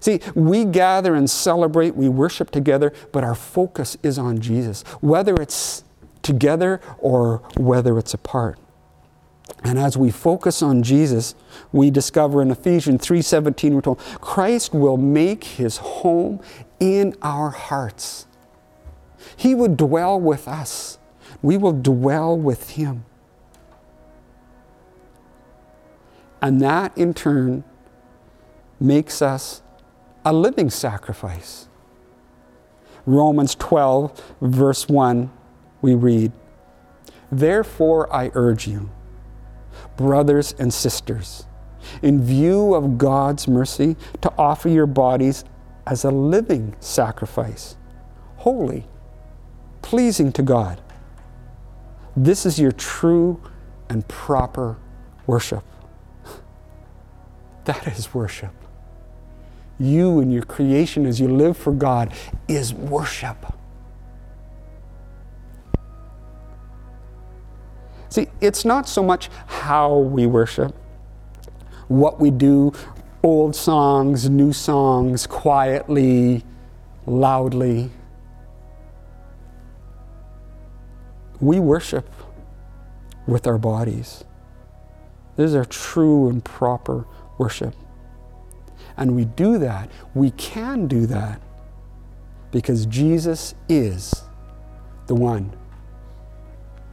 See, we gather and celebrate, we worship together, but our focus is on Jesus, whether it's together or whether it's apart. And as we focus on Jesus, we discover in Ephesians 3:17 we're told Christ will make his home in our hearts He would dwell with us. We will dwell with Him. And that in turn makes us a living sacrifice. Romans 12, verse 1, we read, Therefore I urge you, brothers and sisters, in view of God's mercy, to offer your bodies as a living sacrifice, holy, pleasing to God. This is your true and proper worship. That is worship. You and your creation as you live for God is worship. See, it's not so much how we worship, what we do, old songs, new songs, quietly, loudly. We worship with our bodies. This is our true and proper worship. And we do that, we can do that, because Jesus is the one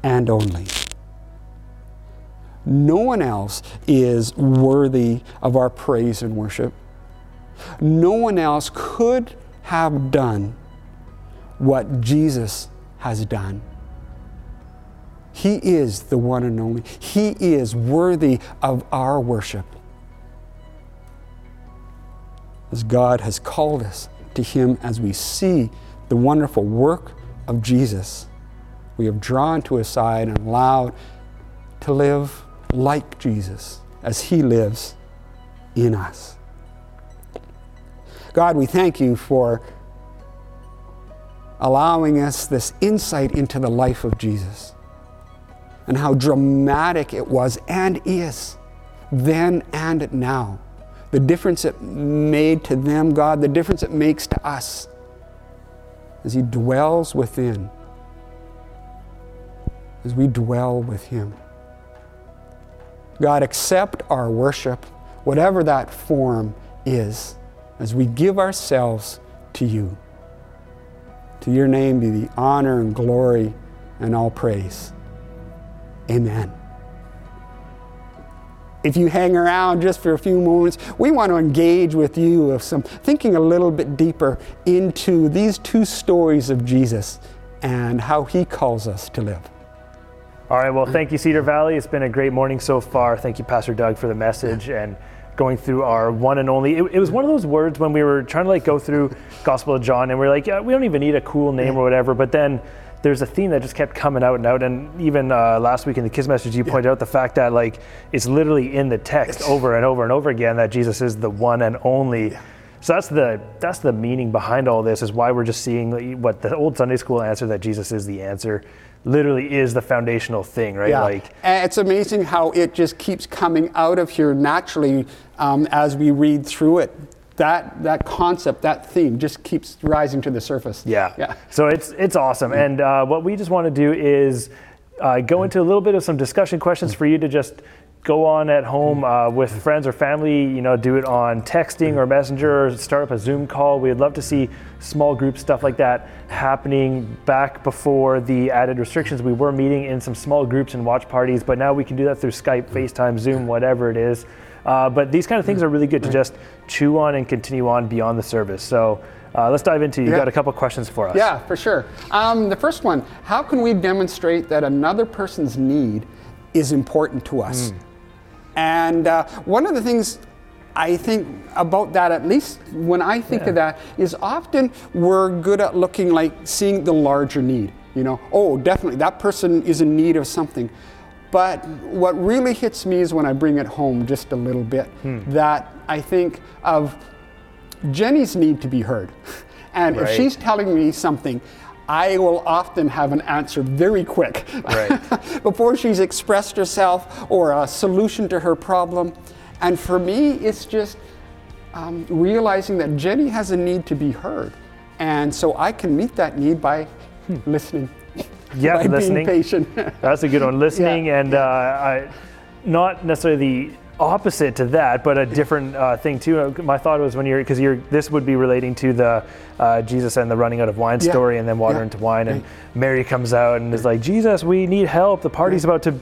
and only. No one else is worthy of our praise and worship. No one else could have done what Jesus has done. He is the one and only. He is worthy of our worship. As God has called us to Him as we see the wonderful work of Jesus, we have drawn to His side and allowed to live like Jesus as He lives in us. God, we thank you for allowing us this insight into the life of Jesus and how dramatic it was and is then and now. The difference it made to them, God, the difference it makes to us as He dwells within, as we dwell with Him. God, accept our worship, whatever that form is, as we give ourselves to you. To your name be the honor and glory and all praise. Amen. If you hang around just for a few moments, we want to engage with you of some thinking a little bit deeper into these two stories of Jesus and how he calls us to live. All right, well, thank you, Cedar Valley. It's been a great morning so far. Thank you, Pastor Doug, for the message and going through our one and only. It, it was one of those words when we were trying to like go through Gospel of John, and we are like, yeah, we don't even need a cool name or whatever. But then there's a theme that just kept coming out and out. And even uh, last week in the Kids message, you pointed out the fact that like it's literally in the text over and over and over again that Jesus is the one and only. Yeah. So that's the that's the meaning behind all this is why we're just seeing what the old Sunday school answer that Jesus is the answer literally is the foundational thing, right? Yeah. Like And it's amazing how it just keeps coming out of here naturally um, as we read through it. That that concept, that theme, just keeps rising to the surface. Yeah. Yeah. So it's it's awesome. And uh, what we just want to do is uh, go into a little bit of some discussion questions for you to just go on at home uh, with friends or family. You know, do it on texting or messenger, or start up a Zoom call. We'd love to see small group stuff like that happening. Back before the added restrictions, we were meeting in some small groups and watch parties, but now we can do that through Skype, FaceTime, Zoom, whatever it is. Uh, but these kind of things are really good to just chew on and continue on beyond the service. So uh, let's dive into. You Yeah. got a couple questions for us. Yeah, for sure. Um, the first one How can we demonstrate that another person's need is important to us? And uh, one of the things I think about that, at least when I think of that, is often we're good at looking like seeing the larger need. You know, oh, definitely, that person is in need of something. But what really hits me is when I bring it home just a little bit, that I think of Jenny's need to be heard. And if she's telling me something, I will often have an answer very quick Right. before she's expressed herself or a solution to her problem. And for me, it's just um, realizing that Jenny has a need to be heard. And so I can meet that need by listening. Yeah, by listening. being patient. That's a good one. Listening and uh, I, not necessarily the opposite to that, but a different uh, thing too. Uh, My thought was when you're because you're this would be relating to the uh, Jesus and the running out of wine Yeah. story, and then water Yeah. into wine, and Right. Mary comes out and is like, "Jesus, we need help. The party's about to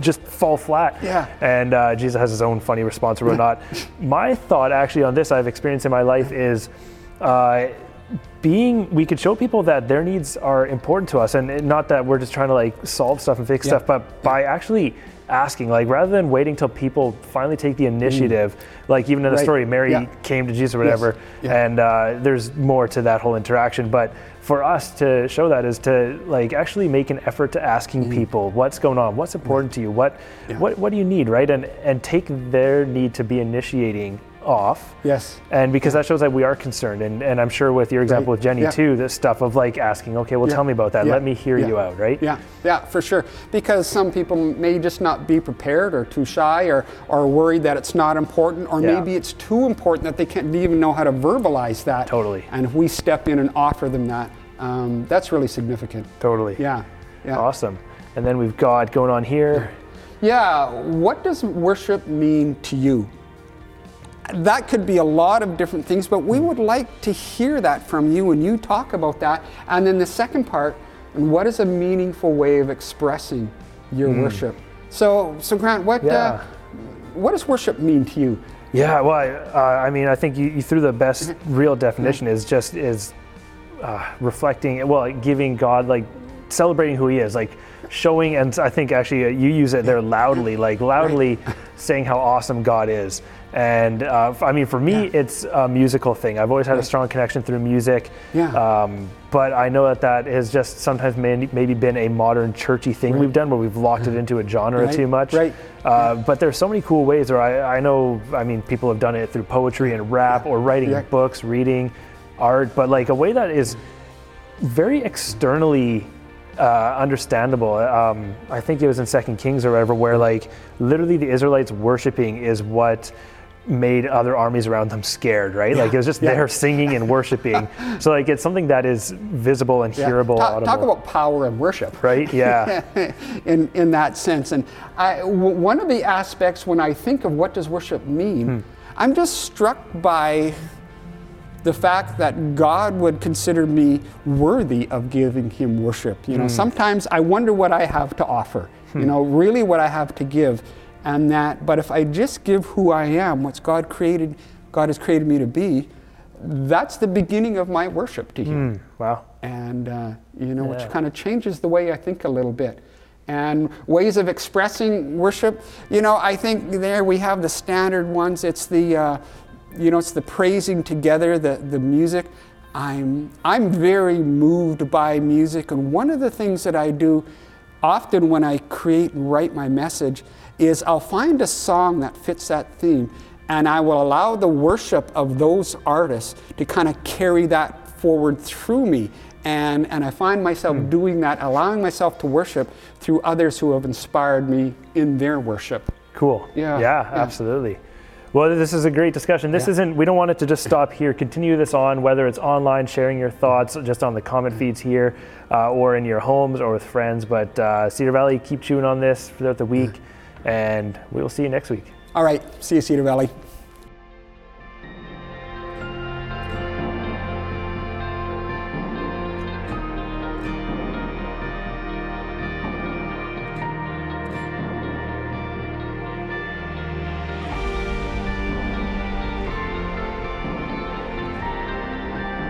just fall flat." Yeah. And uh, Jesus has his own funny response or whatnot. My thought actually on this I've experienced in my life is. Being we could show people that their needs are important to us and not that we're just trying to like solve stuff and fix Yeah. stuff but by actually asking like rather than waiting till people finally take the initiative like even in the Right. story mary Yeah. came to jesus or whatever Yeah. and uh, there's more to that whole interaction but for us to show that is to like actually make an effort to asking people what's going on? What's important to you? What what what do you need? Right? And and take their need to be initiating off Yes. and because that shows that we are concerned, and, and I'm sure with your example Right. with Jenny Yeah. too, this stuff of like asking, okay, well, Yeah. tell me about that. Yeah. Let me hear you out, right? Yeah, yeah, for sure. Because some people may just not be prepared or too shy or, or worried that it's not important, or maybe it's too important that they can't even know how to verbalize that. Totally. And if we step in and offer them that, um, that's really significant. Totally. Yeah, yeah. Awesome. And then we've got going on here. Yeah, what does worship mean to you? That could be a lot of different things, but we would like to hear that from you and you talk about that. And then the second part, what is a meaningful way of expressing your worship? So, so Grant, what Hmm. Yeah. uh, what does worship mean to you? Yeah, well, I, uh, I mean, I think you, you threw the best Mm-hmm. real definition is just is uh, reflecting, well, like giving God, like celebrating who He is, like showing, and I think actually uh, you use it there loudly, like loudly saying how awesome God is. And uh, I mean, for me, it's a musical thing. I've always had a strong connection through music. Yeah. Um, but I know that that has just sometimes may, maybe been a modern churchy thing we've done where we've locked it into a genre Right, too much. right. Uh, But there's so many cool ways, where I, I know, I mean, people have done it through poetry and rap or writing Yeah. books, reading art, but like a way that is very externally uh, understandable. Um, I think it was in Second Kings or whatever, where like literally the Israelites worshiping is what made other armies around them scared, right? Like it was just yeah. there singing and worshiping. so like it's something that is visible and Yeah. hearable, Talk, talk about power and worship. right? Yeah. in, in that sense. And I, w- one of the aspects when I think of what does worship mean, Hmm. I'm just struck by the fact that God would consider me worthy of giving him worship. You know, sometimes I wonder what I have to offer, you know, really what I have to give. And that, but if I just give who I am, what's God created, God has created me to be, that's the beginning of my worship to Him wow. and uh, you know, Yeah. which kind of changes the way I think a little bit. And ways of expressing worship, you know, I think there we have the standard ones. It's the, uh, you know, it's the praising together, the the music. I'm I'm very moved by music, and one of the things that I do often when I create and write my message is I'll find a song that fits that theme, and I will allow the worship of those artists to kind of carry that forward through me. And, and I find myself hmm. doing that, allowing myself to worship through others who have inspired me in their worship. Cool. Yeah, Yeah, yeah. absolutely. Well, this is a great discussion. This Yeah. isn't, we don't want it to just stop here. Continue this on, whether it's online, sharing your thoughts just on the comment feeds here, uh, or in your homes or with friends. But uh, Cedar Valley, keep chewing on this throughout the week, and we will see you next week. All right, see you, Cedar Valley.